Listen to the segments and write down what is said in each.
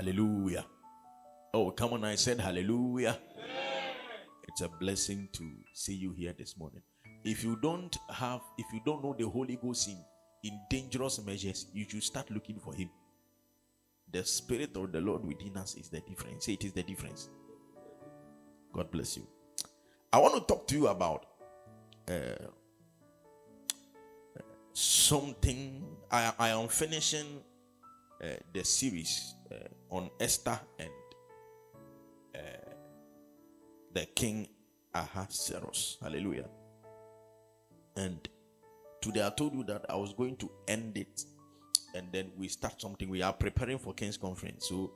Hallelujah. Oh, come on, I said hallelujah. It's a blessing to see you here this morning. If you don't have, if you don't know the Holy Ghost in, in dangerous measures, you should start looking for him. The Spirit of the Lord within us is the difference. It is the difference. God bless you. I want to talk to you about uh, something. I, I am finishing uh, the series uh, on Esther and uh, the King Ahasuerus. Hallelujah. And today I told you that I was going to end it and then we start something. We are preparing for King's Conference. So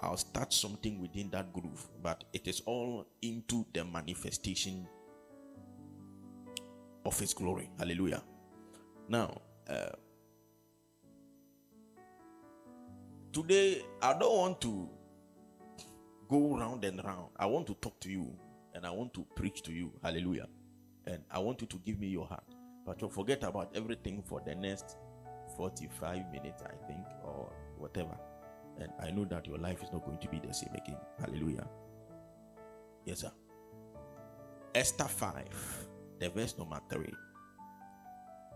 I'll start something within that groove, but it is all into the manifestation of His glory. Hallelujah. Now, uh, today I don't want to go round and round. I want to talk to you and I want to preach to you. Hallelujah. And I want you to give me your heart. But don't forget about everything for the next 45 minutes, I think, or whatever. And I know that your life is not going to be the same again. Hallelujah. Yes, sir. Esther 5, the verse number 3.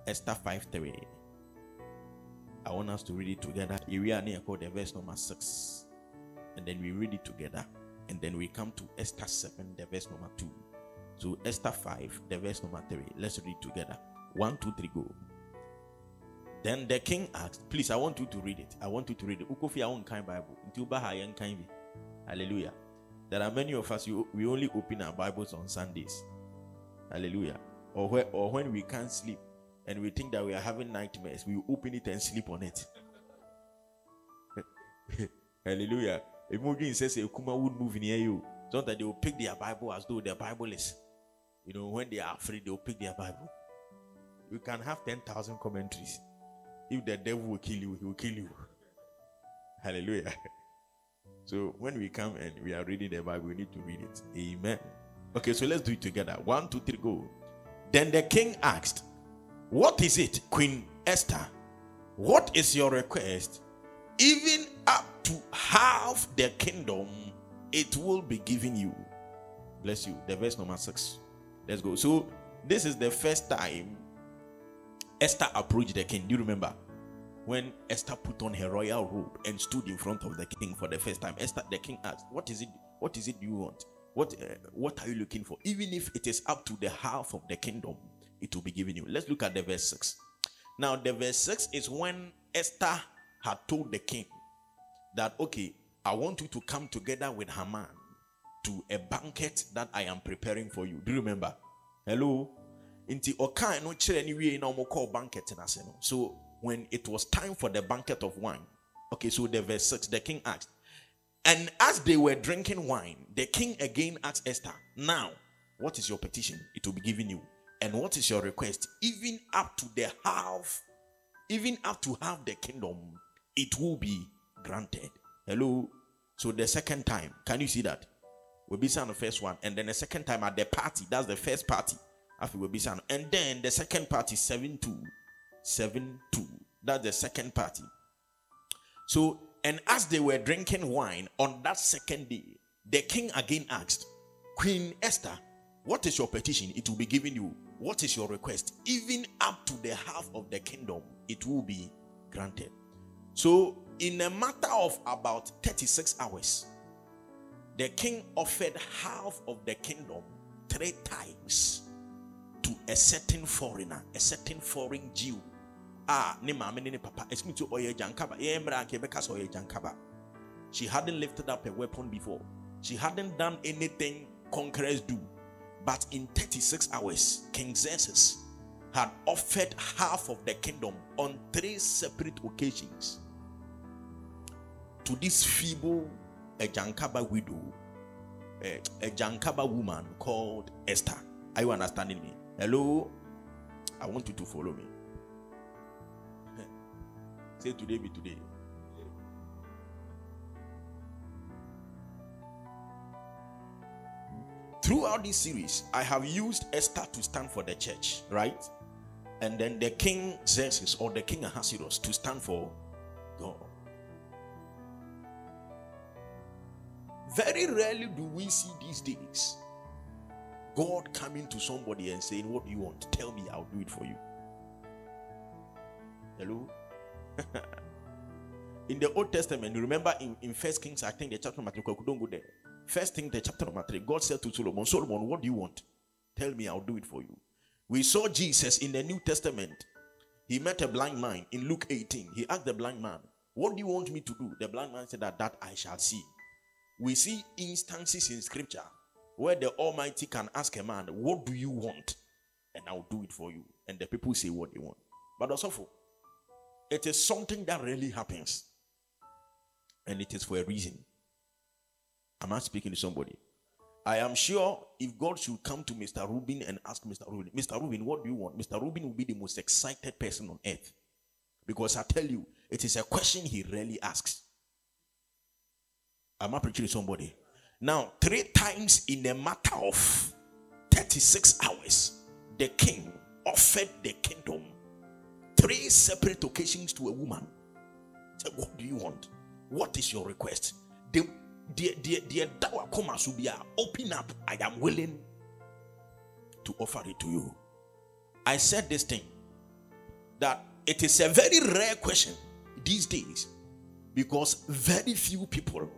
Esther 5 3. I want us to read it together. The verse number 6. And then we read it together. And then we come to Esther 7, the verse number 2. So Esther 5, the verse number 3. Let's read together. One, two, three, go. Then the king asked, Please, I want you to read it. I want you to read it. Ukofi own kind Bible. Hallelujah. There are many of us, we only open our Bibles on Sundays. Hallelujah. Or, or when we can't sleep and we think that we are having nightmares, we open it and sleep on it. Hallelujah. Imagine says a Kuma would move near you. Sometimes they will pick their Bible as though their Bible is. You know, when they are afraid, they will pick their Bible. You can have 10,000 commentaries. If the devil will kill you, he will kill you. Hallelujah. So when we come and we are reading the Bible, we need to read it. Amen. Okay, so let's do it together. One, two, three, go. Then the king asked, What is it, Queen Esther? What is your request? Even up to half the kingdom, it will be given you. Bless you. The verse number six. Let's go. So, this is the first time Esther approached the king. Do you remember? When Esther put on her royal robe and stood in front of the king for the first time, Esther, the king asked, "What is it? What is it you want? What uh, what are you looking for? Even if it is up to the half of the kingdom, it will be given you." Let's look at the verse six. Now, the verse six is when Esther had told the king that, "Okay, I want you to come together with Haman to a banquet that I am preparing for you." Do you remember? Hello nti ɔkan no kyerɛ ne wie kɔɔ banquet n'ase no so when it was time for the banquet of wine okay so the verse six the king asked and as they were drinking wine the king again asked esther now what is your petition it will be given you and what is your request even up to the half even up to half the kingdom it will be granted hello so the second time can you see that we'll be on the first one and then the second time at the party that's the first party after Webisan, and then the second party, 7 2. 7 2. That's the second party. So, and as they were drinking wine on that second day, the king again asked, Queen Esther, what is your petition? It will be given you. What is your request? Even up to the half of the kingdom, it will be granted. So, in a matter of about 36 hours, the king offered half of the kingdom three times to a certain foreigner, a certain foreign Jew. Ah, ne mama ne papa. Excuse to oye jankaba. oye jankaba. She hadn't lifted up a weapon before. She hadn't done anything conquerors do. But in 36 hours, King Xerxes had offered half of the kingdom on three separate occasions to this feeble a Jankaba widow, eh, a, a Jankaba woman called Esther. Are you understanding me? Hello? I want you to follow me. Say today be today. Throughout this series, I have used Esther to stand for the church, right? And then the king Xerxes or the king Ahasuerus to stand for God. Very rarely do we see these days God coming to somebody and saying, What do you want? Tell me, I'll do it for you. Hello? in the Old Testament, you remember in, in First Kings, I think the chapter don't go there. First thing, the chapter number three, God said to Solomon, Solomon, what do you want? Tell me, I'll do it for you. We saw Jesus in the New Testament. He met a blind man in Luke 18. He asked the blind man, What do you want me to do? The blind man said that, that I shall see. We see instances in scripture where the Almighty can ask a man, What do you want? And I'll do it for you. And the people say what they want. But also, it is something that really happens. And it is for a reason. Am I speaking to somebody? I am sure if God should come to Mr. Rubin and ask Mr. Rubin, Mr. Rubin, what do you want? Mr. Rubin will be the most excited person on earth. Because I tell you, it is a question he rarely asks. Am I preaching to somebody? Now, three times in a matter of 36 hours, the king offered the kingdom three separate occasions to a woman. Say, what do you want? What is your request? The the the the dawa koma subia open up. I am willing to offer it to you. I said this thing that it is a very rare question these days because very few people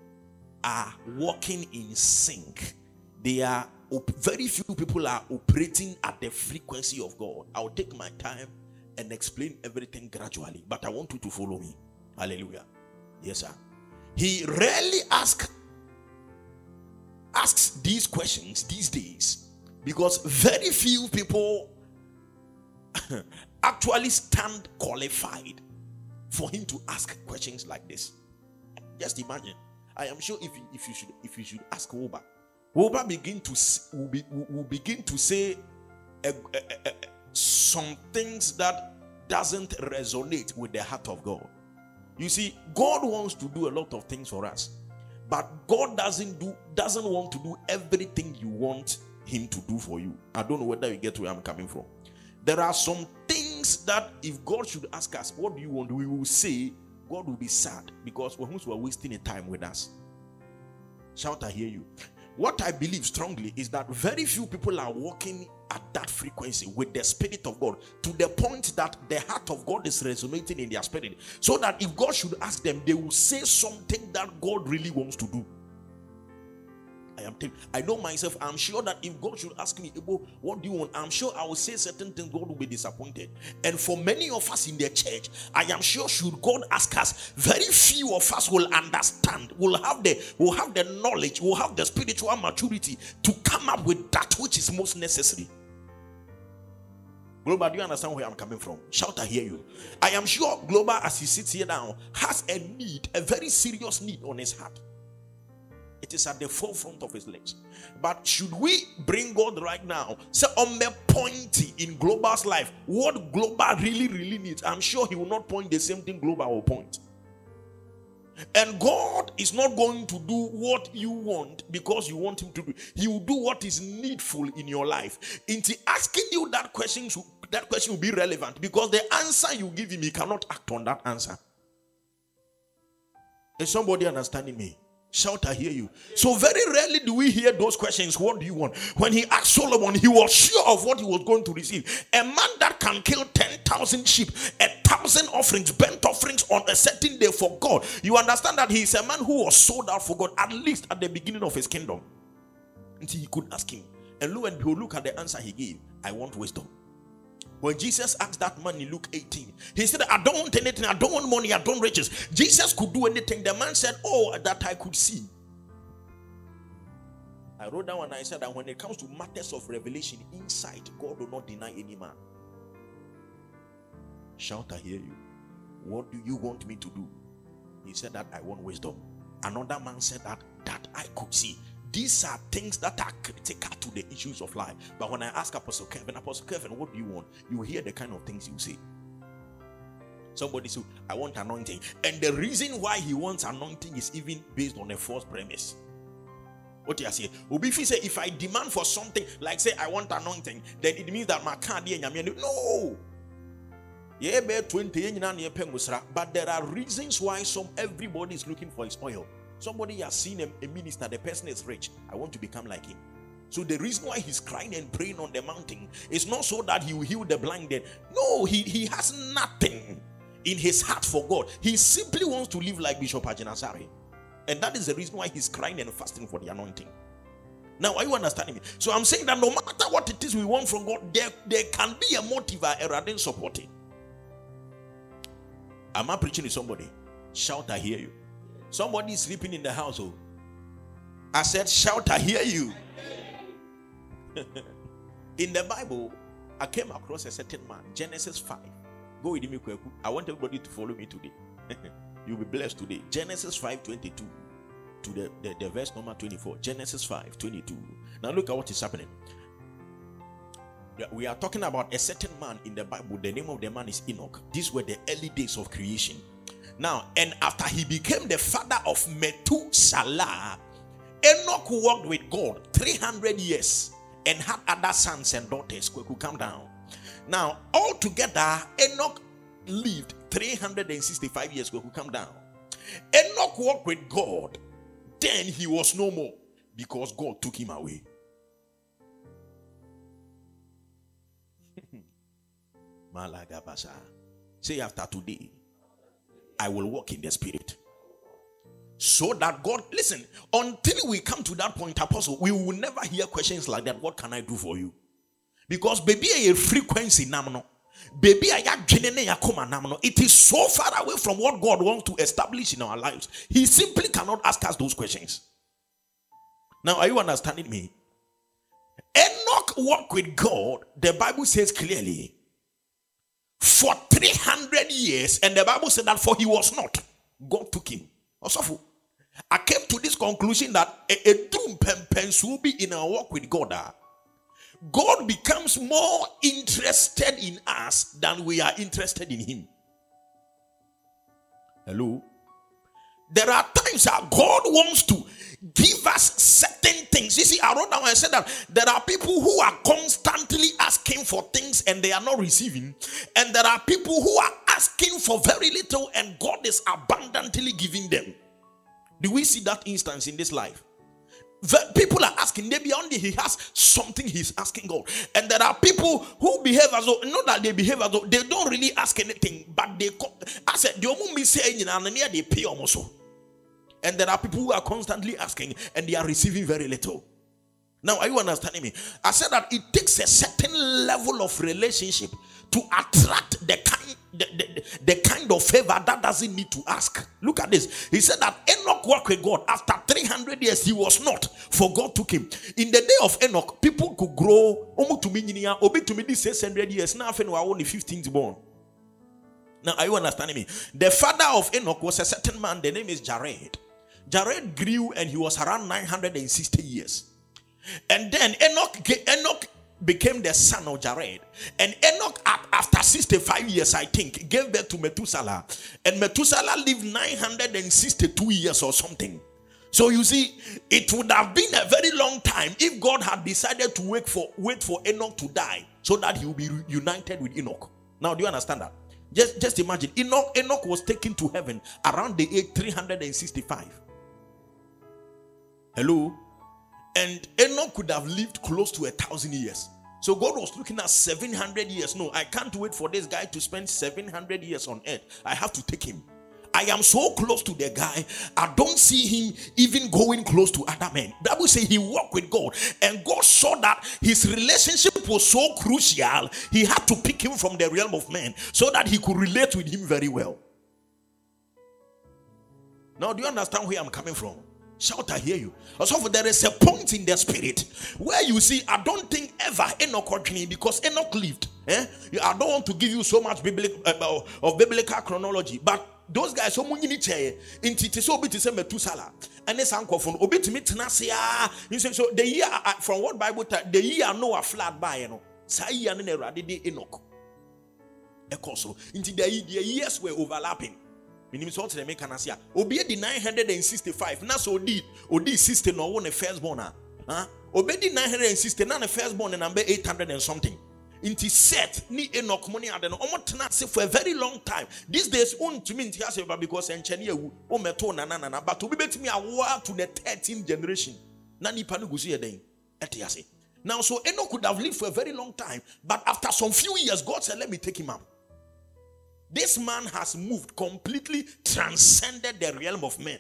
are walking in sync. They are very few people are operating at the frequency of God. I'll take my time and explain everything gradually, but I want you to follow me. Hallelujah. Yes, sir. He rarely asks asks these questions these days because very few people actually stand qualified for him to ask questions like this. Just imagine. I am sure if you, if you should if you should ask Woba, Woba begin to will, be, will begin to say some things that doesn't resonate with the heart of God. You see, God wants to do a lot of things for us, but God doesn't do doesn't want to do everything you want Him to do for you. I don't know whether you get where I'm coming from. There are some things that if God should ask us, "What do you want?" we will say, God will be sad because we are wasting a time with us. Shout, I hear you. What I believe strongly is that very few people are walking at that frequency with the Spirit of God to the point that the heart of God is resonating in their spirit. So that if God should ask them, they will say something that God really wants to do. I am. I know myself. I'm sure that if God should ask me, what do you want? I'm sure I will say certain things. God will be disappointed. And for many of us in the church, I am sure should God ask us, very few of us will understand. Will have the will have the knowledge. Will have the spiritual maturity to come up with that which is most necessary. Global, do you understand where I'm coming from? Shout, I hear you. I am sure Global, as he sits here now, has a need, a very serious need on his heart. It is at the forefront of his lips. But should we bring God right now? Say on the point in Global's life, what Global really, really needs? I'm sure he will not point the same thing Global will point. And God is not going to do what you want because you want Him to do. He will do what is needful in your life. Into asking you that question, that question will be relevant because the answer you give Him, He cannot act on that answer. Is somebody understanding me? Shout, I hear you. So, very rarely do we hear those questions. What do you want? When he asked Solomon, he was sure of what he was going to receive. A man that can kill 10,000 sheep, a thousand offerings, burnt offerings on a certain day for God. You understand that he is a man who was sold out for God, at least at the beginning of his kingdom. Until he could ask him. And lo and behold, look at the answer he gave I want wisdom. When Jesus asked that man in Luke 18, he said, I don't want anything, I don't want money, I don't riches. Jesus could do anything. The man said, Oh, that I could see. I wrote down and I said that when it comes to matters of revelation, insight, God will not deny any man. Shout, I hear you. What do you want me to do? He said that I want wisdom. Another man said that that I could see. These are things that are critical to the issues of life. But when I ask Apostle Kevin, Apostle Kevin, what do you want? You hear the kind of things you say. Somebody said, I want anointing. And the reason why he wants anointing is even based on a false premise. What you say? Obifi say, if I demand for something, like say I want anointing, then it means that my card no. Yeah, 20 but there are reasons why some everybody is looking for his oil. Somebody has seen a, a minister, the person is rich. I want to become like him. So the reason why he's crying and praying on the mountain is not so that he will heal the blinded. No, he, he has nothing in his heart for God. He simply wants to live like Bishop Agyinasare. And that is the reason why he's crying and fasting for the anointing. Now, are you understanding me? So I'm saying that no matter what it is we want from God, there, there can be a motive rather than supporting. Am I preaching to somebody? Shout, I hear you. Somebody sleeping in the household. Oh. I said, Shout, I hear you. in the Bible, I came across a certain man, Genesis 5. Go with me, Kweku. I want everybody to follow me today. You'll be blessed today. Genesis 5 22 to the, the, the verse number 24. Genesis 5 22. Now look at what is happening. We are talking about a certain man in the Bible. The name of the man is Enoch. These were the early days of creation. Now, and after he became the father of Methuselah, Enoch walked with God 300 years and had other sons and daughters could come down. Now, altogether, Enoch lived 365 years could come down. Enoch walked with God, then he was no more because God took him away. Malagabasa. Say after today, I will walk in the spirit so that God, listen, until we come to that point, apostle, we will never hear questions like that. What can I do for you? Because baby, a frequency namno. Baby, it is so far away from what God wants to establish in our lives. He simply cannot ask us those questions. Now, are you understanding me? Enoch walked with God, the Bible says clearly, for 300 years, and the Bible said that for he was not, God took him. I came to this conclusion that a, true pempens will be in our walk with God. Ah. God becomes more interested in us than we are interested in Him. Hello? There are times that God wants to give us certain things. You see, I wrote down and said that there are people who are constantly asking for things and they are not receiving, and there are people who are asking for very little and God is abundantly giving them. Do we see that instance in this life? The people are asking, maybe only he has something he's asking God. And there are people who behave as though, not that they behave as though they don't really ask anything, but they, I said, the only saying, and they pay almost. And there are people who are constantly asking and they are receiving very little. Now, are you understanding me? I said that it takes a certain level of relationship to attract the kind the, the, the, kind of favor that doesn't need to ask. Look at this. He said that Enoch worked with God. After 300 years, he was not, for God took him. In the day of Enoch, people could grow me, obi to me this 600 years. Now, I only 15th born. Now, are you understanding me? The father of Enoch was a certain man, the name is Jared. Jared grew and he was around 960 years. And then Enoch, Enoch became the son of Jared. And Enoch, after 65 years, I think, gave birth to Methuselah. And Methuselah lived 962 years or something. So you see, it would have been a very long time if God had decided to wait for wait for Enoch to die so that he will be united with Enoch. Now, do you understand that? Just, just imagine Enoch, Enoch was taken to heaven around the age 365. Hello? And Enoch could have lived close to a thousand years. So God was looking at 700 years. No, I can't wait for this guy to spend 700 years on earth. I have to take him. I am so close to the guy, I don't see him even going close to other men. That will say he walked with God, and God saw that his relationship was so crucial, he had to pick him from the realm of men so that he could relate with him very well. Now, do you understand where I'm coming from? Shout, I hear you. Also, there is a point in the spirit where you see, I don't think ever Enoch because Enoch lived. Eh? I don't want to give you so much biblical uh, of biblical chronology, but those guys so many chair in titi so bit say metusala and this uncle from obi to me you say so the year uh, from what bible the year noah flood by you know say year no na enoch ekoso into the years were overlapping menim sɛ ɔkyerɛ me kana se a obi di 965 na sɛ odi odi 60 na ɔwo ne first born a huh? obedi 960 na ne first born ne number 800 and something Into set ni Enoch money ade no omo tena ase for a very long time. These days ontumi nti ase ba because o meto na na na but obi betimi awa to the 13th generation. Na nipa no gusu yeden. Ete ase. Now so Enoch could have lived for a very long time, but after some few years God said let me take him out. This man has moved completely transcended the realm of men.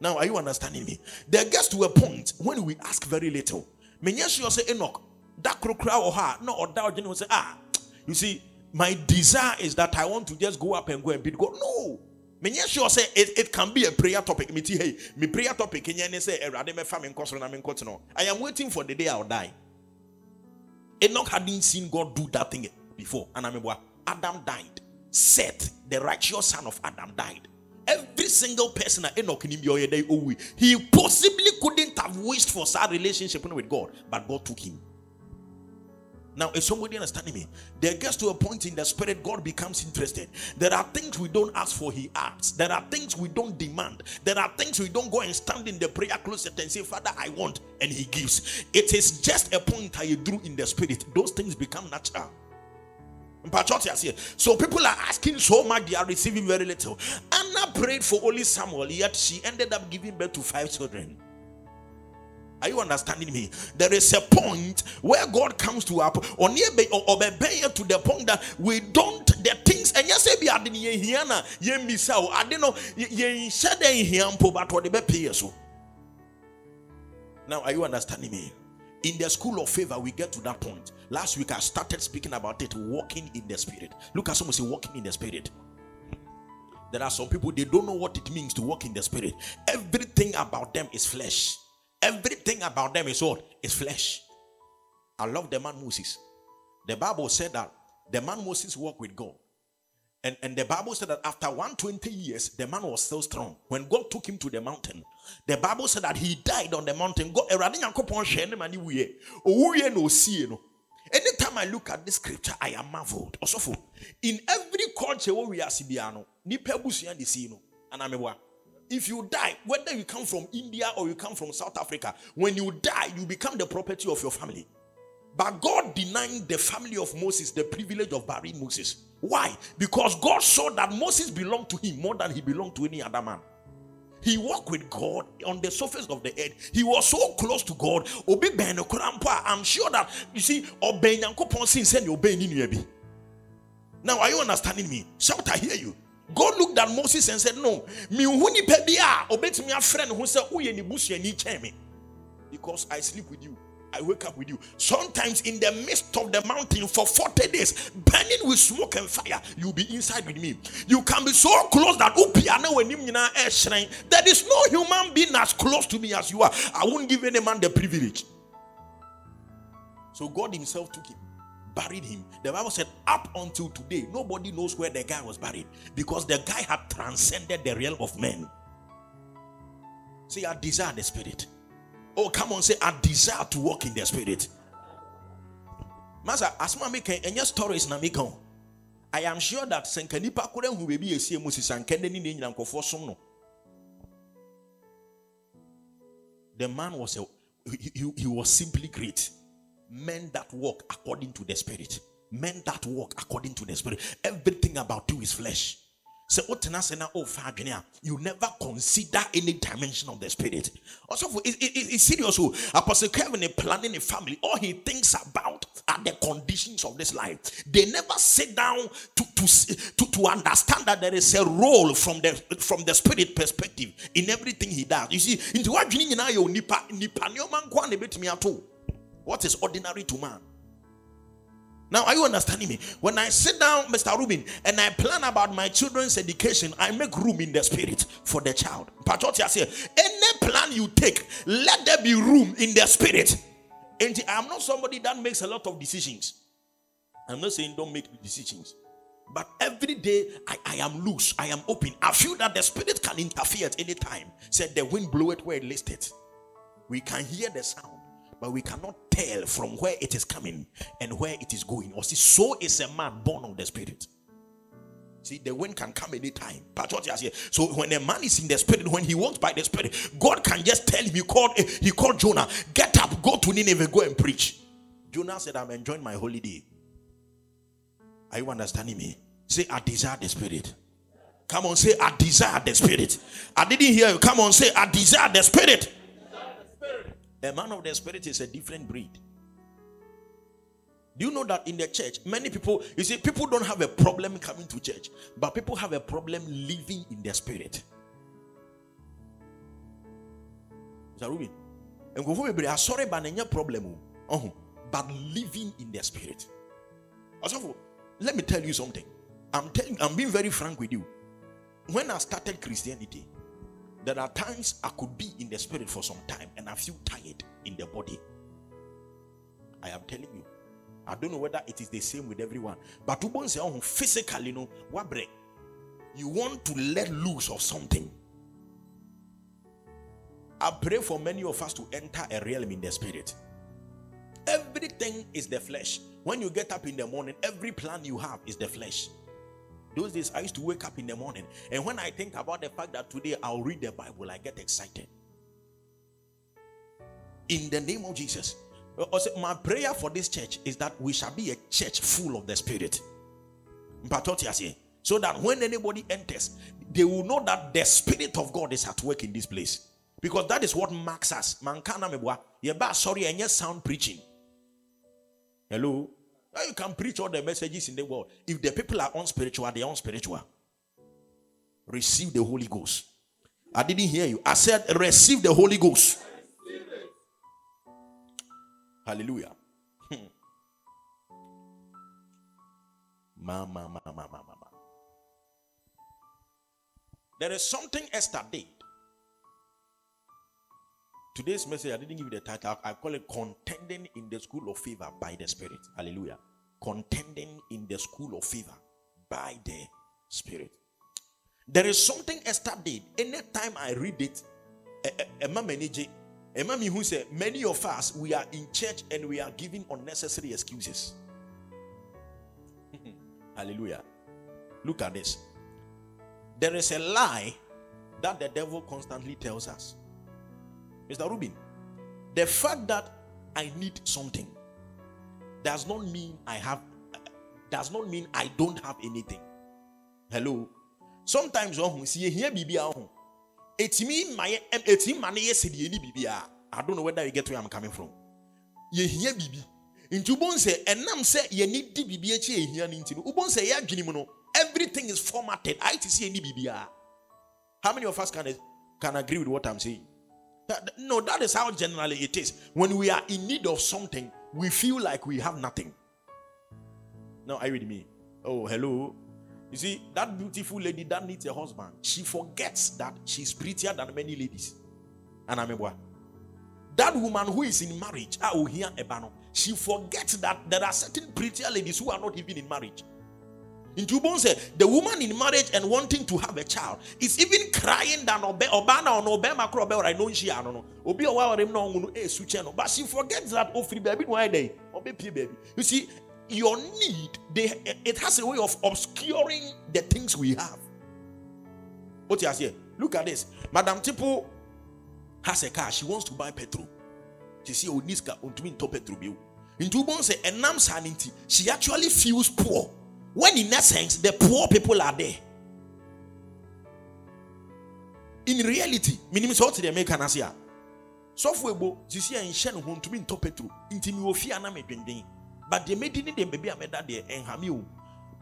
Now, are you understanding me? There gets to a point when we ask very little. Menyesho you say Enoch, that crocra or her, no, or that will say, ah, you see, my desire is that I want to just go up and go and beat God. No. Menyesho you say it, it can be a prayer topic. Me hey, me prayer topic can you say. I am waiting for the day I'll die. Enoch hadn't seen God do that thing before. And I'm Adam died. Seth, the righteous son of Adam, died. Every single person at Enoch oh, oh, he possibly couldn't have wished for such relationship with God, but God took him. Now, is somebody understanding me? There gets to a point in the spirit, God becomes interested. There are things we don't ask for, He acts. There are things we don't demand. There are things we don't go and stand in the prayer closet and say, Father, I want, and He gives. It is just a point I drew in the spirit. Those things become natural. So people are asking so much, they are receiving very little. Anna prayed for only Samuel, yet she ended up giving birth to five children. Are you understanding me? There is a point where God comes to up or near or to the point that we don't the things and yes, be adin ye hiana ye misao. Know ye said in but what the so. Now, are you understanding me? In the school of favor, we get to that point. Last week, I started speaking about it walking in the spirit. Look at someone say, walking in the spirit. There are some people, they don't know what it means to walk in the spirit. Everything about them is flesh. Everything about them is what? Is flesh. I love the man Moses. The Bible said that the man Moses walked with God. And, and the Bible said that after 120 years, the man was still strong. When God took him to the mountain, the Bible said that he died on the mountain. God, eh, Anytime I look at this scripture, I am marveled. Also, in every culture where we are Sibiano, if you die, whether you come from India or you come from South Africa, when you die, you become the property of your family. But God denied the family of Moses the privilege of burying Moses. Why? Because God saw that Moses belonged to him more than he belonged to any other man. He walked with God on the surface of the earth. He was so close to God. I'm sure that you see, now are you understanding me? Shout, I hear you. God looked at Moses and said, No, I have friends who say, 'Who is the boss here, me?' because I sleep with you. I wake up with you. Sometimes in the midst of the mountain for 40 days, burning with smoke and fire, you'll be inside with me. You can be so close that there is no human being as close to me as you are. I won't give any man the privilege. So God Himself took him, buried him. The Bible said, up until today, nobody knows where the guy was buried because the guy had transcended the realm of men. See, I desire the spirit. Oh, come on, say, I desire to walk in the spirit. Master, as my make any stories na make I am sure that couldn't who be a see Moses and Kennedy in Yanko for some. The man was a he, he, he was simply great. Men that walk according to the spirit. Men that walk according to the spirit. Everything about you is flesh. So oh, you never consider any dimension of the spirit. It's, it's serious. Oh. Apostle Kevin is planning a family. All he thinks about are the conditions of this life. They never sit down to, to, to, to understand that there is a role from the from the spirit perspective in everything he does. You see, into what what is ordinary to man? Now, are you understanding me? When I sit down, Mr. Rubin, and I plan about my children's education, I make room in the spirit for the child. Patriotia say, any plan you take, let there be room in the spirit. And I'm not somebody that makes a lot of decisions. I'm not saying don't make decisions. But every day I, I am loose, I am open. I feel that the spirit can interfere at any time. Said the wind blew it where it listed. We can hear the sound but we cannot tell from where it is coming and where it is going. Or see, so is a man born of the spirit. See, the wind can come anytime. But what you So when a man is in the spirit, when he walks by the spirit, God can just tell him. He called, he called Jonah, get up, go to Nineveh, go and preach. Jonah said, I'm enjoying my holiday. Are you understanding me? Say, I desire the spirit. Come on, say, I desire the spirit. I didn't hear you. Come on, say, I desire the spirit. A man of the spirit is a different breed. Do you know that in the church, many people, you see, people don't have a problem coming to church, but people have a problem living in their spirit. Go sorry, but any problem, oh, uh-huh. but living in the spirit. Let me tell you something. I'm telling, I'm being very frank with you. When I started Christianity, there are times I could be in the spirit for some time and I feel tired in the body. I am telling you. I don't know whether it is the same with everyone. But physically, you know, you want to let loose of something. I pray for many of us to enter a realm in the spirit. Everything is the flesh. When you get up in the morning, every plan you have is the flesh. Those days, I used to wake up in the morning, and when I think about the fact that today I'll read the Bible, I get excited. In the name of Jesus. Uh, uh, my prayer for this church is that we shall be a church full of the Spirit. So that when anybody enters, they will know that the Spirit of God is at work in this place. Because that is what marks us. Sorry and sound preaching. Hello. Now you can preach all the messages in the world. If the people are unspiritual, they are unspiritual. Receive the Holy Ghost. I didn't hear you. I said, receive the Holy Ghost. Hallelujah. Hmm. ma, ma, ma, ma, ma, ma, ma. There is something Esther did Today's message, I didn't give you the title. I call it Contending in the School of Favor by the Spirit. Hallelujah. Contending in the School of Favor by the Spirit. There is something did. Anytime I read it, eh, eh, eh, Emma Menije, Emma who said, Many of us, we are in church and we are giving unnecessary excuses. Hallelujah. Look at this. There is a lie that the devil constantly tells us Mr. Rubin, the fact that I need something does not mean I have does not mean I don't have anything. Hello. Sometimes when see here bibi ahun. Oh. It mean my it mean money yes the any bibi I don't know whether you get where I'm coming from. Ye here bibi. Into bon eh, say enam say ye need di bibi echi ye here ni. Ubon say ya dwini mu no. Everything is formatted. I see any bibi How many of us can can agree with what I'm saying? No, that is how generally it is. When we are in need of something, we feel like we have nothing. Now, are you with me? Oh, hello. You see, that beautiful lady that needs a husband, she forgets that she's prettier than many ladies. And I'm a That woman who is in marriage, I will hear a Ebano. She forgets that there are certain prettier ladies who are not even in marriage. In Jubon said, the woman in marriage and wanting to have a child is even crying than obana or obema crobe or I know she I don't know. Obi or wa him eh, no e su channel. But she forgets that oh free baby why day. Obe baby. You see, your need, they it has a way of obscuring the things we have. What you say? Look at this. Madam Tipo has a car. She wants to buy petrol. She see oh, Oniska on oh, to top petrol bill. In Jubon say, and Nam she actually feels poor when in essence, the poor people are there. In reality, minimum sort the American Asia. Software bo, sisi a nhyɛ no ho ntumi ntɔ petro nti mi wɔ fie but deɛ medi ne deɛ baby a mɛda deɛ ɛnhame o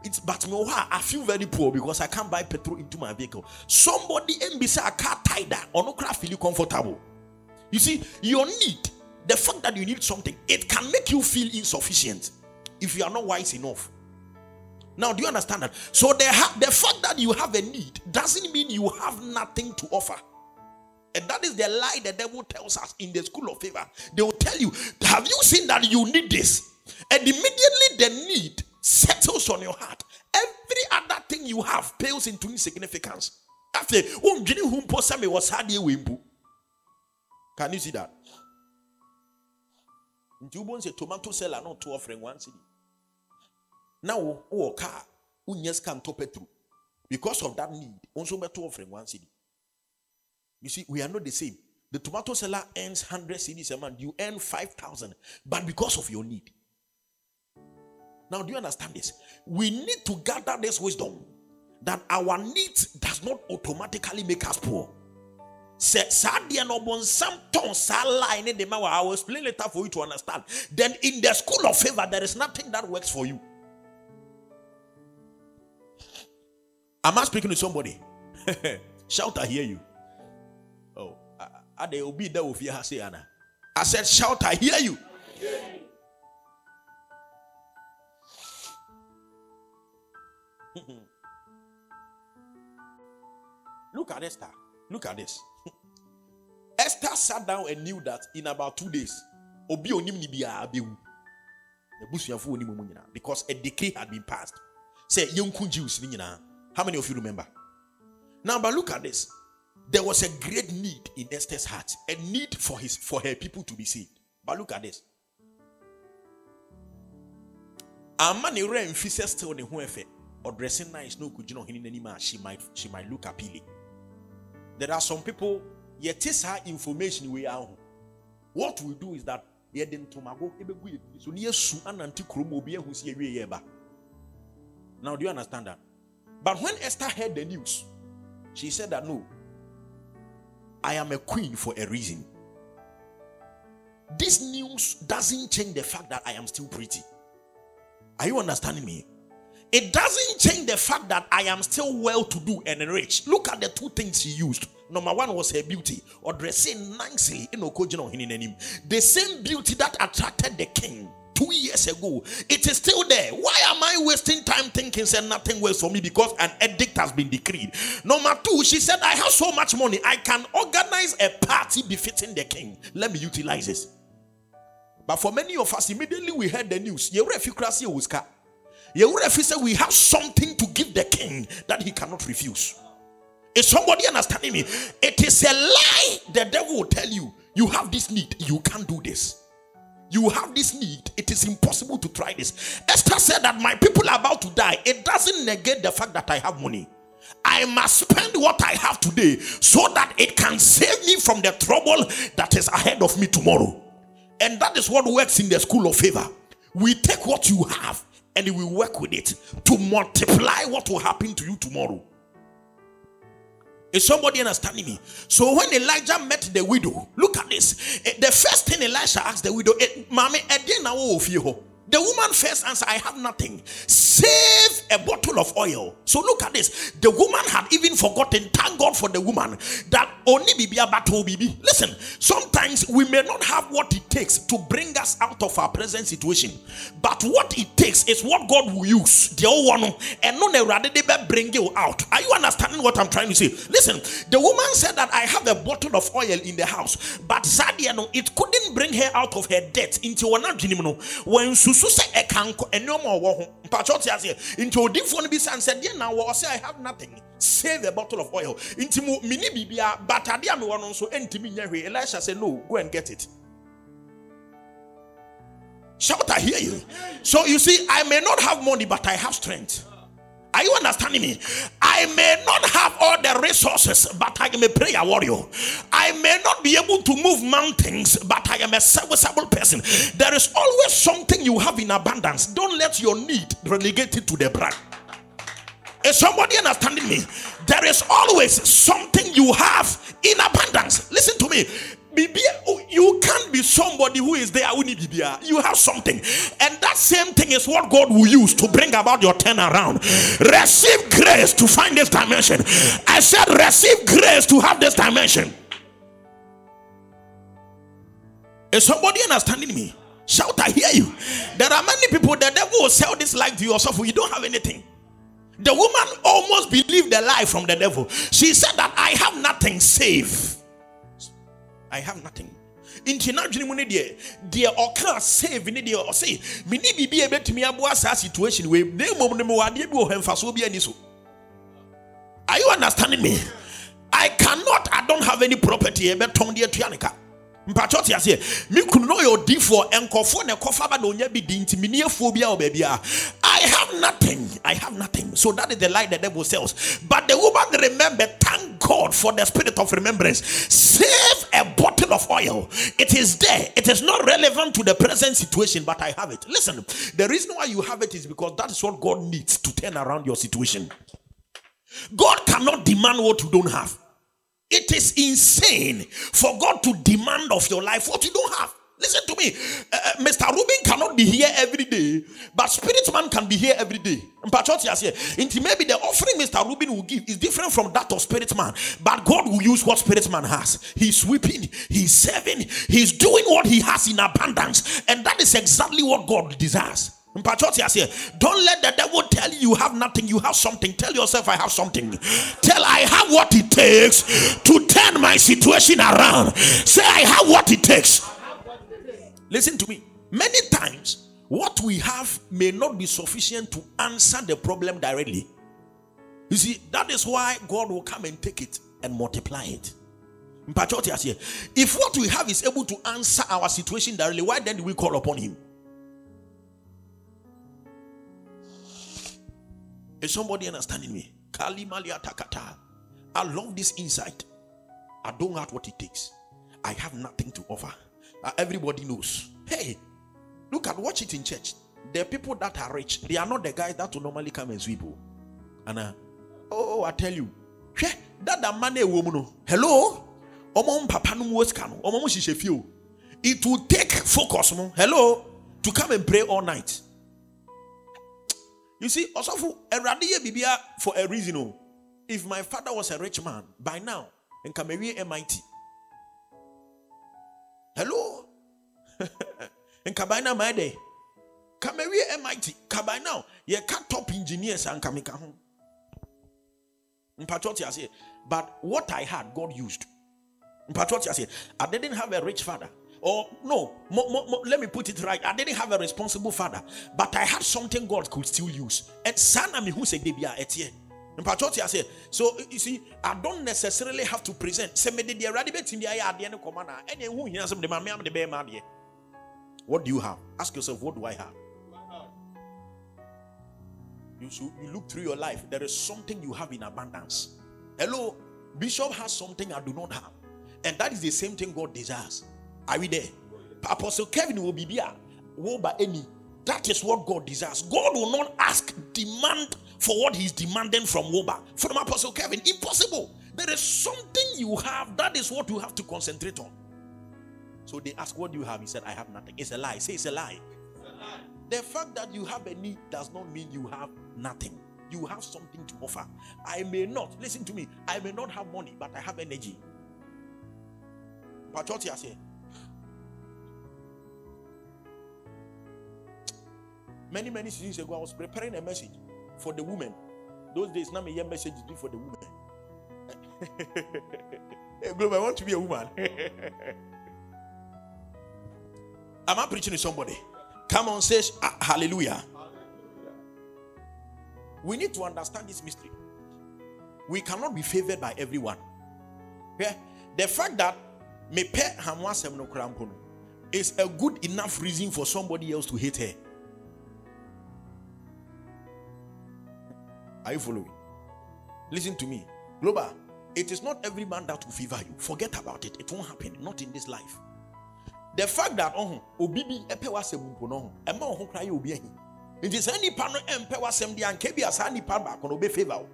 it's but me oh, I feel very poor because I can't buy petrol into my vehicle. Somebody mbisa a car tied that or no car feel comfortable. You see your need the fact that you need something it can make you feel insufficient. If you are not wise enough now, do you understand that? So, the, ha- the fact that you have a need doesn't mean you have nothing to offer. And that is the lie the devil tells us in the school of favor. They will tell you, Have you seen that you need this? And immediately the need settles on your heart. Every other thing you have pales into insignificance. Can you see that? Tomato seller not offering one city. Now, wo car wonya sika ntɔ petrol because of that need nso bɛto offering one cedi you see we are not the same the tomato seller earns 100 cedis a month you earn 5000 but because of your need Now, do you understand this? We need to gather this wisdom that our needs does not automatically make us poor. Say, Sadia no bon some ton line in the I will explain later for you to understand. Then in the school of favor, there is nothing that works for you. Am I speaking to somebody? Shout, I hear you. Oh, I, they be there with Anna. I said, Shout, I hear you. Look at Esther. Look at this. Esther sat down and knew that in about two days, Obi ni. Because a decree had been passed. Say, young Jews How many of you remember? Now, but look at this. There was a great need in Esther's heart, a need for his for her people to be saved. But look at this. Amani re mfise still ne ho efe. Or dressing nice no could you know she might she might look appealing. There are some people, yet is her information we are. What we do is that yɛde ntomago ɛbɛgu yɛ so ne yɛsu anante kurom obi ahu sɛ yɛwie yɛ ba now do you understand that but when esther heard the news she said that no i am a queen for a reason. This news doesn't change the fact that i am still pretty. Are you understanding me? It doesn't change the fact that I am still well to do and rich. Look at the two things she used. Number one was her beauty, or dressing nicely The same beauty that attracted the king two years ago, it is still there. Why am I wasting time thinking said nothing works for me because an edict has been decreed? Number two, she said, I have so much money, I can organize a party befitting the king. Let me utilize this. But for many of us, immediately we heard the news. Yewurefi we have something to give the king that he cannot refuse. Is somebody understanding me? It is a lie the devil will tell you. You have this need, you can't do this. You have this need, it is impossible to try this. Esther said that my people are about to die. It doesn't negate the fact that I have money. I must spend what I have today so that it can save me from the trouble that is ahead of me tomorrow. And that is what works in the school of favor. We take what you have and we work with it to multiply what will happen to you tomorrow. Is somebody understanding me? So when Elijah met the widow, look at this. Eh, the first thing Elisha asked the widow, eh, Mommy, the woman first answered, I have nothing save a bottle of oil. So look at this. The woman had even forgotten, thank God for the woman, that only bibia battle bibi. Listen, sometimes we may not have what it takes to bring us out of our present situation, but what it takes is what God will use. The old one and no rather they bring you out. Are you understanding what I'm trying to say? Listen, the woman said that I have a bottle of oil in the house, but Sadia no, it couldn't bring her out of her debt into one when susu say a kanko and no more mpatsɔ te aseɛ nti odiifoɔ no bi san sɛ deɛ na wɔ ɔsɛ i have nothing. Save a bottle of oil. Nti mu mini bibia but adeɛ a mewɔ no nso ɛntumi nyɛ hwee. Elisha said no go and get it. Shout i hear you. So you see i may not have money but i have strength are you understanding me? I may not have all the resources, but I am a prayer warrior. I may not be able to move mountains, but I am a serviceable person. There is always something you have in abundance. Don't let your need relegate it to the brand. Is somebody understanding me? There is always something you have in abundance. Listen to me. Oh, you can't be somebody who is there. You have something, and that same thing is what God will use to bring about your turnaround. Receive grace to find this dimension. I said, receive grace to have this dimension. Is somebody understanding me? Shout, I hear you. There are many people, the devil will sell this life to yourself. You don't have anything. The woman almost believed the lie from the devil. She said that I have nothing save I have nothing. nti n'adwene mu ne deɛ deɛ ɔka save ne deɛ ɔse mene biribi a ɛbɛtumi aboa saa situation wei. Na mmom no mewɔ adeɛ bi wɔ hɔ mfasoɔ bi ani so. Are you understanding me? I cannot i don't have any property ɛbɛtɔn deɛ tua ne ka mpatwɔ te aseɛ me kunu no ɔyɛ odiifoɔ nkɔfoɔ na ɛkɔfa ba na ɔnya bi di nti meni afuo bi wɔ baabi a i have nothing i have nothing so that is the lie the devil sells but the woman remember thank god for the spirit of remembrance save a bottle of oil. It is there. It is not relevant to the present situation, but I have it. Listen, the reason why you have it is because that is what God needs to turn around your situation. God cannot demand what you don't have. It is insane for God to demand of your life what you don't have. Listen to me. Uh, uh Mr. Rubin cannot be here every day, but Spirit Man can be here every day. Maybe the offering Mr. Rubin will give is different from that of Spirit Man, but God will use what Spirit Man has. He's weeping, he's serving, he's doing what he has in abundance, and that is exactly what God desires. Don't let the devil tell you you have nothing, you have something. Tell yourself, I have something. Tell I have what it takes to turn my situation around. Say, I have what it takes. Listen to me. Many times, what we have may not be sufficient to answer the problem directly. You see, that is why God will come and take it and multiply it. If what we have is able to answer our situation directly, why then do we call upon Him? Is somebody understanding me? I love this insight. I don't have what it takes. I have nothing to offer. Uh, everybody knows. Hey, look at watch it in church. The people that are rich, they are not the guys that will normally come and sweep. Oh. And uh, oh, I tell you, that the money woman. Hello, omom papa kano. Omom It will take focus. Hello, to come and pray all night. You see, also for bibia for a reason. If my father was a rich man by now, and come MIT. Hello. and Kabina my day. Kameri MIT. Kabai now. Ye top engineers and kamika home. But what I had, God used. I didn't have a rich father. Or no, mo, mo, mo, let me put it right. I didn't have a responsible father, but I had something God could still use. And son, me who said debia etie. So you see, I don't necessarily have to present. The at end of. And who. What do you have? Ask yourself, what do I have? You should you look through your life. There is something you have in abundance. Hello, Bishop has something I do not have, and that is the same thing God desires. Are we there? Apostle Kevin will be here. Woe by any. That is what God desires. God will not ask, demand for what He's demanding from Woba. From Apostle Kevin, impossible. There is something you have. That is what you have to concentrate on. So they ask, What do you have? He said, I have nothing. It's a lie. Say it's a lie. It's a lie. The fact that you have a need does not mean you have nothing. You have something to offer. I may not, listen to me, I may not have money, but I have energy. Patriotia say. Many, many seasons ago, I was preparing a message for the women. Those days, now me my message is for the women. I want to be a woman. Am I preaching to somebody? Come on, say ah, hallelujah. We need to understand this mystery. We cannot be favored by everyone. The fact that me pe hamwasem no krampo is a good enough reason for somebody else to hate her. Are you following? Listen to me. Global, it is not every man that will favor you. Forget about it. It won't happen. Not in this life the fact that oh obi bi ɛpɛ w'asɛm mpo no ɔho kora yɛ obi ahi nti saa nipa no ɛmpɛ w'asɛm deɛ anka bi a saa nipa baako no obe favor wo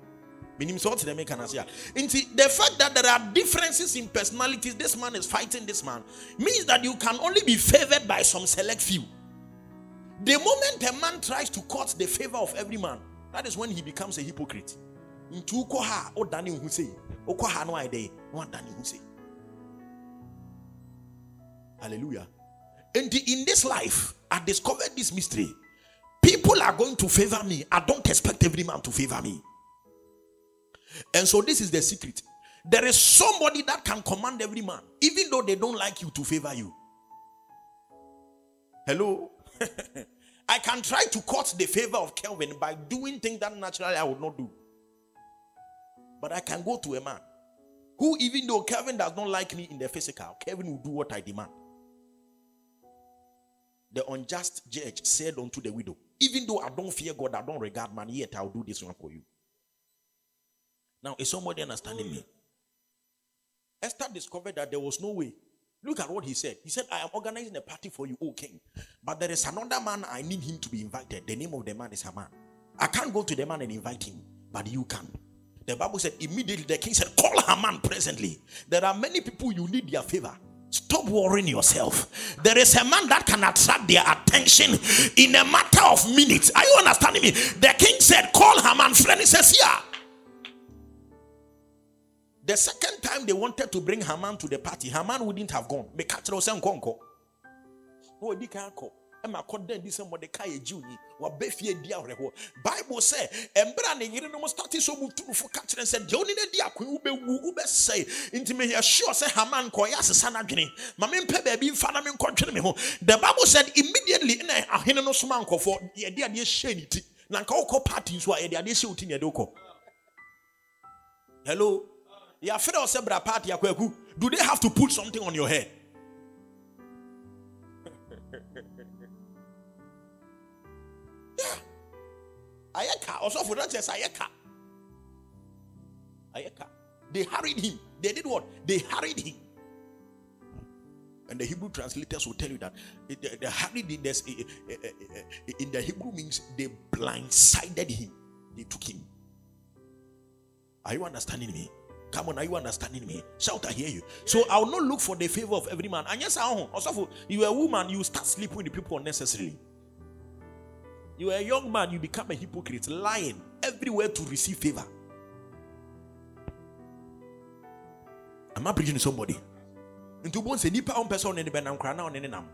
menim sɛ ɔte the fact that there are differences in personalities this man is fighting this man means that you can only be favored by some select few the moment a man tries to court the favor of every man that is when he becomes a hypocrite nti wokɔ ha a wodane wo ho sei ha no ayɛ dɛ sei Hallelujah. And in this life, I discovered this mystery. People are going to favor me. I don't expect every man to favor me. And so, this is the secret. There is somebody that can command every man, even though they don't like you to favor you. Hello? I can try to court the favor of Kelvin by doing things that naturally I would not do. But I can go to a man who, even though Kelvin does not like me in the physical, Kelvin will do what I demand the unjust judge said unto the widow, Even though I don't fear God, I don't regard man, yet I'll do this one for you. Now, is somebody understanding me? Esther discovered that there was no way. Look at what he said. He said, I am organizing a party for you, O king. But there is another man I need him to be invited. The name of the man is Haman. I can't go to the man and invite him, but you can. The Bible said, immediately the king said, Call Haman presently. There are many people you need their favor. Stop worrying yourself. There is a man that can attract their attention in a matter of minutes. Are you understanding me? The king said, Call Haman. Friend, he says, Yeah. The second time they wanted to bring Haman to the party, Haman wouldn't have gone. Oh, he can't go. Ɛma akɔda di sɛ mɔdeka yɛ gyiw ni wabɛ fie di awerɛhoɔ bible sɛ ɛmberɛ a ne yerenom starte so mu tumfo ka kyerɛ sɛ deɛ wone no di akoe wobɛwu wobɛsɛe nti meyɛ sure sɛ haman no adwene ma mempɛ baabi mfa na menkɔdwene me ho. The bible said immediately na ahene no soma hyɛ ne ti. Na nka wokɔ party nso a yɛde adeɛ hyɛ wo ti ne yɛde wokɔ hello do they have to put something on your head Ayeka. Also for that. They hurried him. They did what? They hurried him. And the Hebrew translators will tell you that the, the hurriedness eh, eh, eh, in the Hebrew means they blindsided him. They took him. Are you understanding me? Come on, are you understanding me? Shout, I hear you. So I will not look for the favor of every man. And yes, I also you are a woman, you start sleeping with the people unnecessarily. You are a young man, you become a hypocrite, lying everywhere to receive favor. Am I preaching to somebody? Into one say nipa on person in the benam krana on.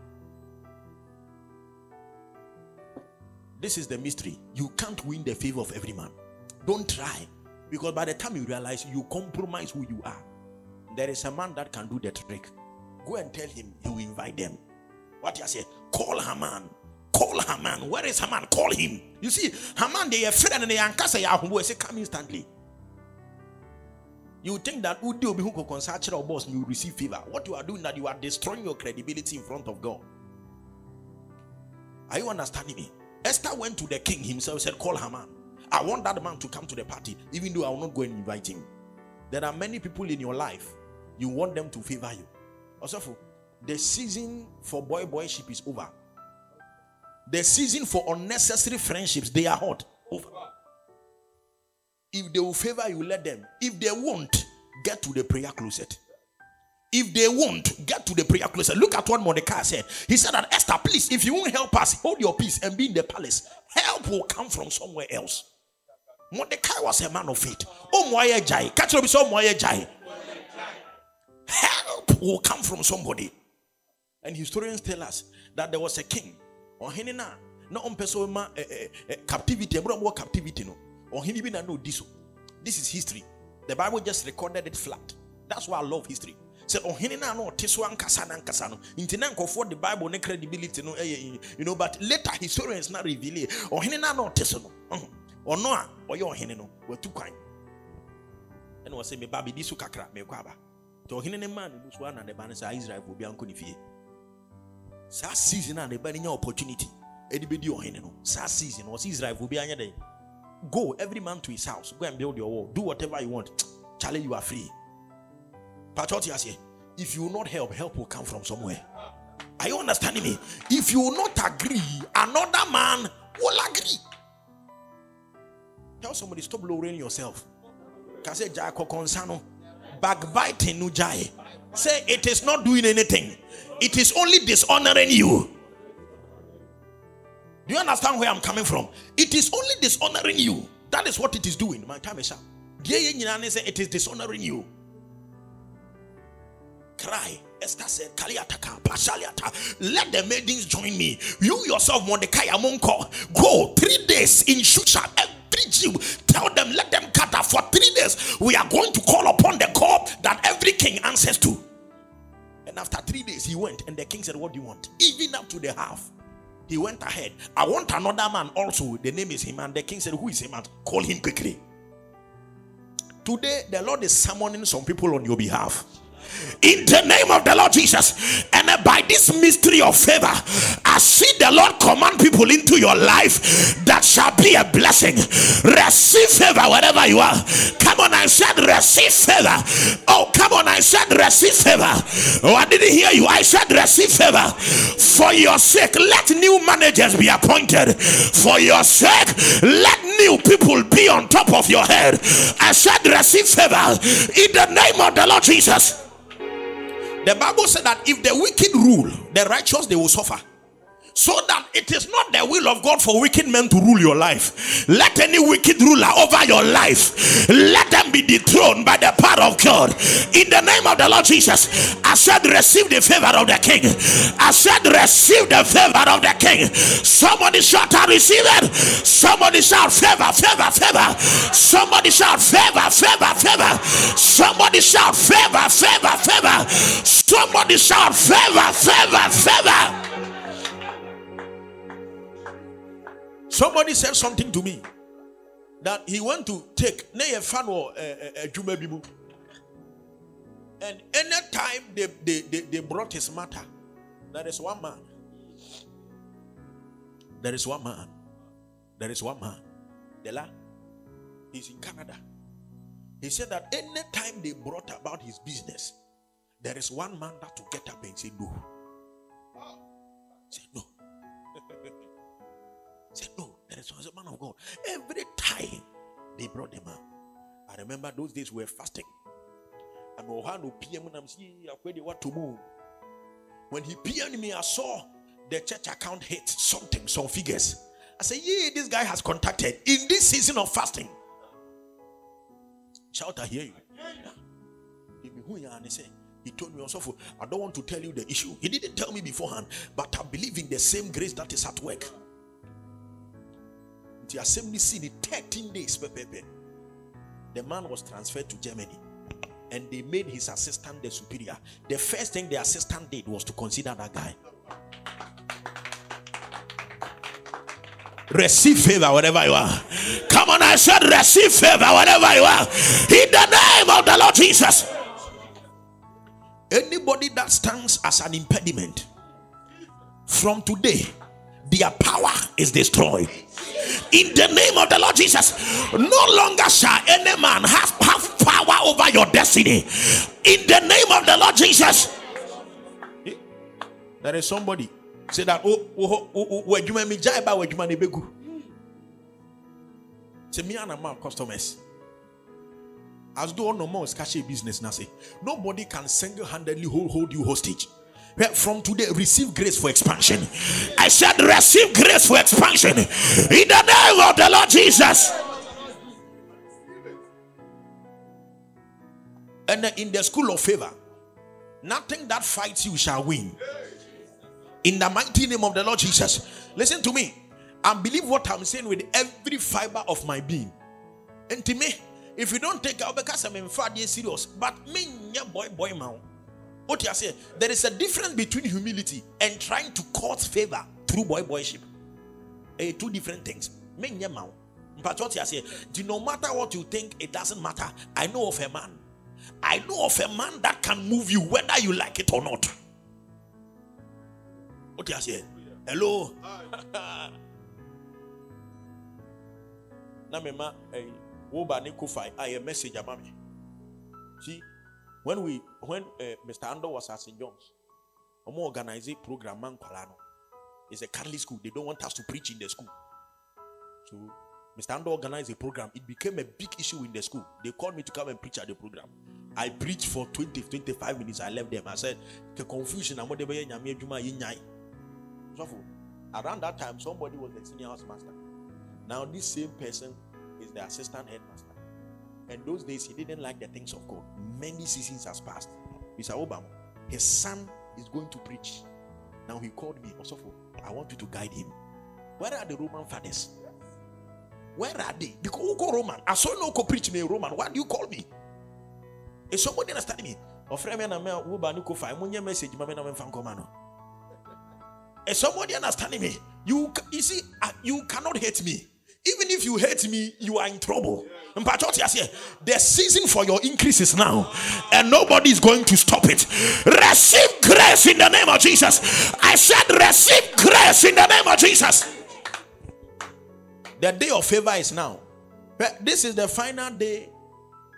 This is the mystery. You can't win the favor of every man. Don't try. Because by the time you realize you compromise who you are, there is a man that can do the trick. Go and tell him will invite them. What you say? Call Haman. Call Haman. Where is Haman? Call him. You see, Haman, they are afraid and they are say, Come instantly. You think that Udi who consult your boss you receive favor. What you are doing that you are destroying your credibility in front of God. Are you understanding me? Esther went to the king himself, said, Call Haman. I want that man to come to the party, even though I will not go and invite him. There are many people in your life, you want them to favor you. Also, the season for boy boyship is over. The season for unnecessary friendships, they are hot. Over. If they will favor you, let them. If they won't, get to the prayer closet. If they won't, get to the prayer closet. Look at what Mordecai said. He said that Esther, please, if you won't help us, hold your peace and be in the palace. Help will come from somewhere else. Mordecai was a man of faith. Moya Jai. Catch up so Jai. Help will come from somebody. And historians tell us that there was a king. Ɔhene no a na ɔmpɛ sɛ ɔma captivity. Ɛberɛ ɔmwɔ captivity no. Ɔhene bi na na ɔdi this is history. The bible just recorded it flat. That's why i love history. Sɛ ɔhene no a na ɔte so ankasa na ankasa no. Na nkɔfoɔ de bible ne credibility no eh, eh, you know but later historians na reveal ɔhene no a na ɔte so no mm-hmm. Ɔno a ɔyɛ ɔhene no watu kwan. Ɛna ɔsɛ meba bɛdi so kakra mekɔ aba nti ɔhene no maa ne mu so ana ne ba no sɛ israelfoɔ bi ankɔ ne fie. Saa season a ne ba no opportunity ɛde bɛdi ɔhene no. Saa season ɔsɛ israelfo bi anyɛ dɛn go every man to his house go and build your wall do whatever you want charlie you are free. Patriotic aseɛ if you will not help help will come from somewhere. Are you understanding me? If you will not agree another man will agree tell somebody stop lowering yourself can say jai kokonsano backbiting say it is not doing anything it is only dishonoring you. Do you understand where I'm coming from? It is only dishonoring you. That is what it is doing. My time is up. It is dishonoring you. Cry. Esther said, Kaliataka, Pashaliata. Let the maidens join me. You yourself, Mordecai Amonko, go three days in Shusha. Tell them, let them cut gather for three days. We are going to call upon the God that every king answers to. And after three days, he went, and the king said, What do you want? Even up to the half. He went ahead. I want another man also. The name is him. And the king said, Who is him? And call him quickly. Today, the Lord is summoning some people on your behalf. In the name of the Lord Jesus. And by this mystery of favor, I see the Lord command people into your life that shall be a blessing. Receive favor wherever you are. Come on, I said, receive favor. Oh, come on, I said, receive favor. Oh, I didn't hear you. I said, receive favor. For your sake, let new managers be appointed. For your sake, let new people be on top of your head. I said, receive favor in the name of the Lord Jesus. The Bible said that if the wicked rule, the righteous they will suffer so that it is not the will of God for wicked men to rule your life. Let any wicked ruler over your life let them be dethroned by the power of God. In the name of the Lord Jesus, I said, receive the favor of the King. I said, receive the favor of the King. Somebody shout, I receive it. Somebody shout, favor, favor, favor. Somebody shout, favor, favor, favor. Somebody shout, favor, favor, favor. Somebody shout, favor, favor, favor. Somebody said something to me that he went to take or eh, eh, eh, a bibu. And anytime they, they, they, they brought his matter, there is one man. There is one man. There is one man. Dela, he's in Canada. He said that anytime they brought about his business, there is one man that to get up and say no. Say no. Say, no, there is a man of God. Every time they brought them out. I remember those days we were fasting. And PM and I'm seeing what to move. When he PM'd me, I saw the church account hit something, some figures. I said, Yeah, this guy has contacted in this season of fasting. Shout, I hear you. He said, he told me also, I don't want to tell you the issue. He didn't tell me beforehand, but I believe in the same grace that is at work the assembly scene in 13 days. The man was transferred to Germany and they made his assistant the superior. The first thing the assistant did was to consider that guy. Receive favor wherever you are. Come on, I said, receive favor wherever you are. In the name of the Lord Jesus. Anybody that stands as an impediment from today, their power is destroyed in the name of the Lord Jesus. No longer shall any man have, have power over your destiny in the name of the Lord Jesus. There is somebody say that oh oh oh oh, oh me jai ba you me begu. Say me and my customers. As though no more is business now say nobody can single-handedly hold, hold you hostage from today receive grace for expansion. I said receive grace for expansion. In the name of the lord jesus. And in the school of favor nothing that fights you shall win. In the mighty name of the lord jesus. Listen to me. And believe what i'm saying with every fiber of my being. And to me if you don't take out because i'm in far serious. But me boy boy man what you are saying? There is a difference between humility and trying to court favor through boy boyship. Eh, two different things. But what you are saying, no matter what you think, it doesn't matter. I know of a man. I know of a man that can move you whether you like it or not. What you are saying? Hello. na mema eh wo ba ne kofai a message amami see when we when uh, Mr. Ando was at St. John's, I'm organize a program man It's a Catholic school. They don't want us to preach in the school. So Mr. Ando organized a program. It became a big issue in the school. They called me to come and preach at the program. I preached for 20, 25 minutes. I left them. I said, the confusion. So around that time, somebody was the senior house master. Now, this same person is the assistant headmaster. And those days he didn't like the things of God. Many seasons has passed. Mr. Obama, his son is going to preach. Now he called me, also, I want you to guide him. Where are the Roman fathers? Where are they? Because who call Roman? I saw no preach me Roman. Why do you call me? Is somebody understanding me? Ofre me na me wo ba ni ko fa munye message ma me na me fan komano. Is somebody understanding me? You you see uh, you cannot hate me. Even if you hate me, you are in trouble. The season for your increase is now, and nobody is going to stop it. Receive grace in the name of Jesus. I said, receive grace in the name of Jesus. The day of favor is now. This is the final day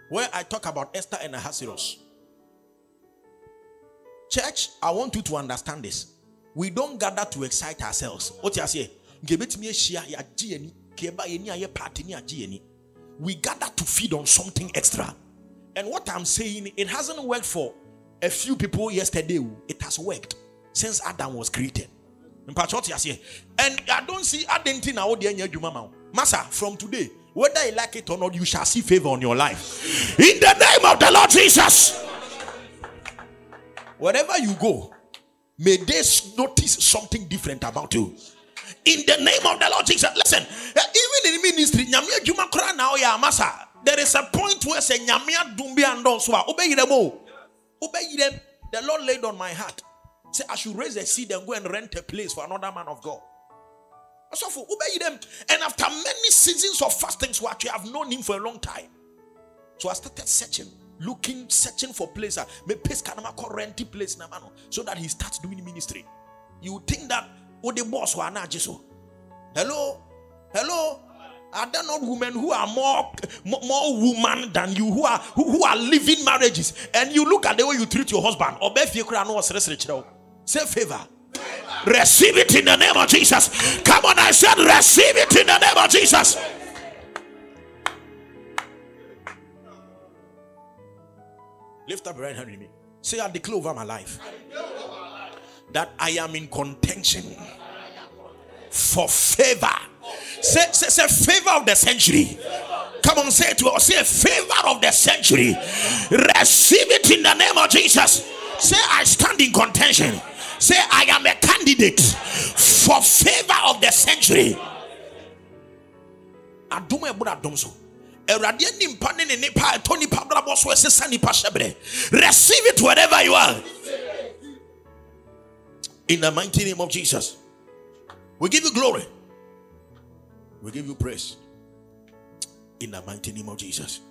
where I talk about Esther and Ahasuerus. Church, I want you to understand this. We don't gather to excite ourselves. What you say? We gather to feed on something extra. And what I'm saying, it hasn't worked for a few people yesterday. It has worked since Adam was created. And I don't see identity now. The Massa, from today, whether you like it or not, you shall see favor on your life. In the name of the Lord Jesus. Wherever you go, may they notice something different about you. In the name of the Lord Jesus. Listen, eh, even in ministry, nyamia juma kora na oya amasa. there is a point where say nyamia dumbi and obey them. Obey them. The Lord laid on my heart. Say I should raise a seed and go and rent a place for another man of God. So for obey them. And after many seasons of fasting, so actually I've known him for a long time. So I started searching looking, searching for place. Me place kanama renty place na mano, so that he starts doing ministry. You think that the boss who are not just Hello, hello. Are there not women who are more, more, woman than you who are who, who, are living marriages? And you look at the way you treat your husband. Or Say favor. Receive it in the name of Jesus. Come on, I said, receive it in the name of Jesus. Lift up your right hand with me. Say, I declare over my life that I am in contention for favor. Say, say, say favor of the century. Come on, say it to us. Say favor of the century. Receive it in the name of Jesus. Say, I stand in contention. Say, I am a candidate for favor of the century. So receive it wherever you are in the mighty name of jesus. We give you glory. We give you praise. In the mighty name of jesus